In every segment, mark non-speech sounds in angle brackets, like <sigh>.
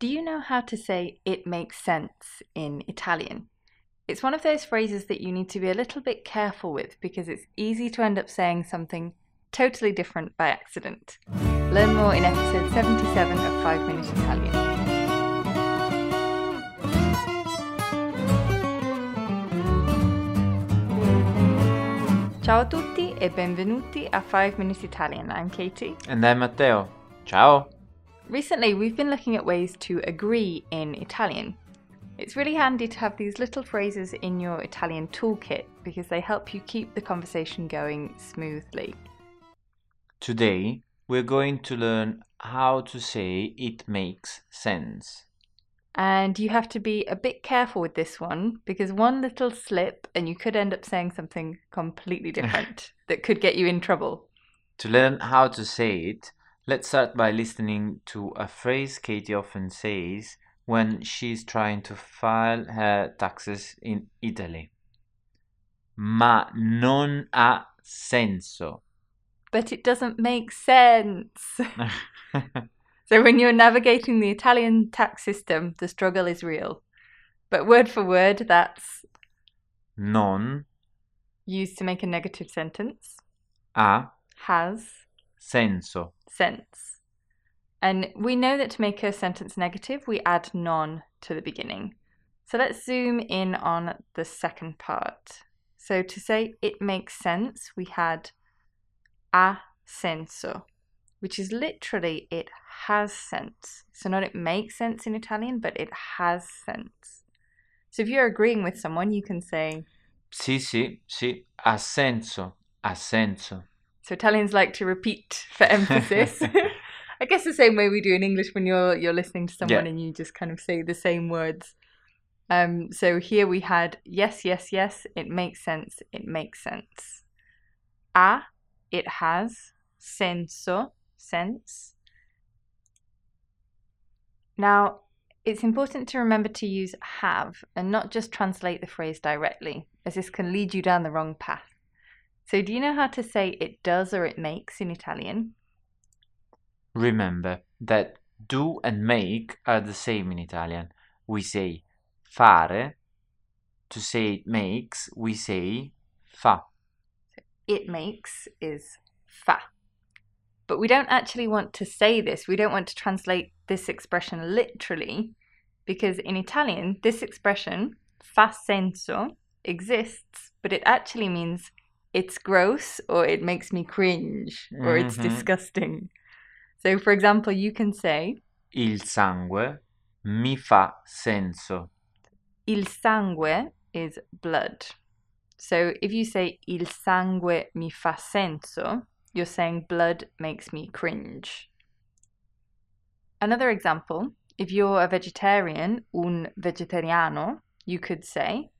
Do you know how to say it makes sense in Italian? It's one of those phrases that you need to be a little bit careful with because it's easy to end up saying something totally different by accident. Learn more in episode 77 of 5 Minute Italian. Ciao a tutti e benvenuti a 5 Minute Italian. I'm Katie. And I'm Matteo. Ciao. Recently, we've been looking at ways to agree in Italian. It's really handy to have these little phrases in your Italian toolkit because they help you keep the conversation going smoothly. Today, we're going to learn how to say it makes sense. And you have to be a bit careful with this one because one little slip and you could end up saying something completely different <laughs> that could get you in trouble. To learn how to say it, let's start by listening to a phrase Katie often says when she's trying to file her taxes in Italy. Ma non ha senso. But it doesn't make sense. <laughs> So when you're navigating the Italian tax system, the struggle is real. But word for word, that's non used to make a negative sentence, ha has senso. sense. And we know that to make a sentence negative, we add non to the beginning. So let's zoom in on the second part. So to say it makes sense, we had ha senso, which is literally it has sense. So not it makes sense in Italian, but it has sense. So if you're agreeing with someone, you can say, Sì, sì, sì, ha senso, ha senso. So Italians like to repeat for <laughs> emphasis. I guess the same way we do in English when you're you're listening to someone Yeah. and you just kind of say the same words. Um, so here we had yes, yes, yes. It makes sense. It makes sense. Ha, it has senso, sense. Now, it's important to remember to use have and not just translate the phrase directly, as this can lead you down the wrong path. So, do you know how to say it does or it makes in Italian? Remember that do and make are the same in Italian. We say fare. To say it makes, we say fa. It makes is fa. But we don't actually want to say this. We don't want to translate this expression literally because in Italian, this expression, fa senso, exists, but it actually means it's gross or it makes me cringe or it's Mhm. disgusting. So, for example, you can say, Il sangue mi fa senso. il sangue is blood. So if you say il sangue mi fa senso, you're saying blood makes me cringe. Another example, if you're a vegetarian, un vegetariano, you could say,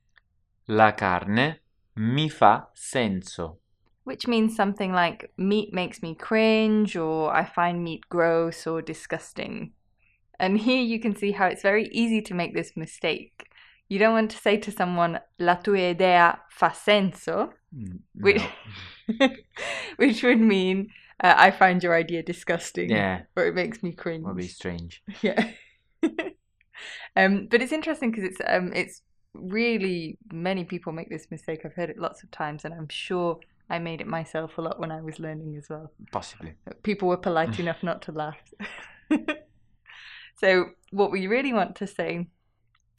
La carne mi fa senso. which means something like meat makes me cringe or I find meat gross or disgusting. And here you can see how it's very easy to make this mistake. You don't want to say to someone la tua idea fa senso, Mm, which, <laughs> which would mean uh, I find your idea disgusting Yeah, or it makes me cringe. would be strange. <laughs> Yeah. <laughs> um, but it's interesting because it's um, it's really many people make this mistake. I've heard it lots of times, and I'm sure I made it myself a lot when I was learning as well. Possibly. People were polite <laughs> enough not to laugh. <laughs> so, what we really want to say,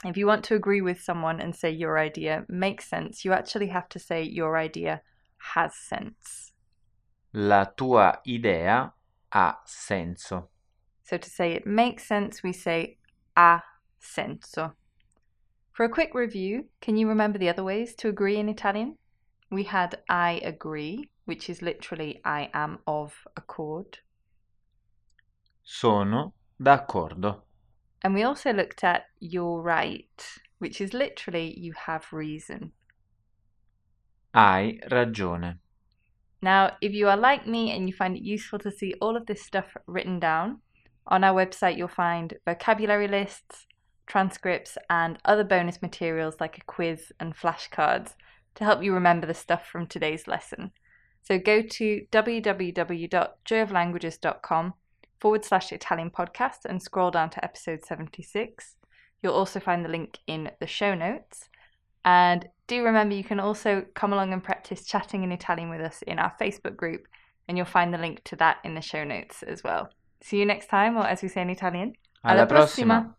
if you want to agree with someone and say your idea makes sense, you actually have to say your idea has sense. La tua idea ha senso. So to say it makes sense, we say ha senso. For a quick review, can you remember the other ways to agree in Italian? We had I agree, which is literally I am of accord. Sono d'accordo. And we also looked at you're right, which is literally you have reason. Hai ragione. Now, if you are like me and you find it useful to see all of this stuff written down, on our website you'll find vocabulary lists, transcripts, and other bonus materials like a quiz and flashcards to help you remember the stuff from today's lesson. So go to www.joyoflanguages.com forward slash Italian podcast and scroll down to episode 76. You'll also find the link in the show notes. And do remember you can also come along and practice chatting in Italian with us in our Facebook group, and you'll find the link to that in the show notes as well. See you next time, or as we say in Italian, Alla prossima.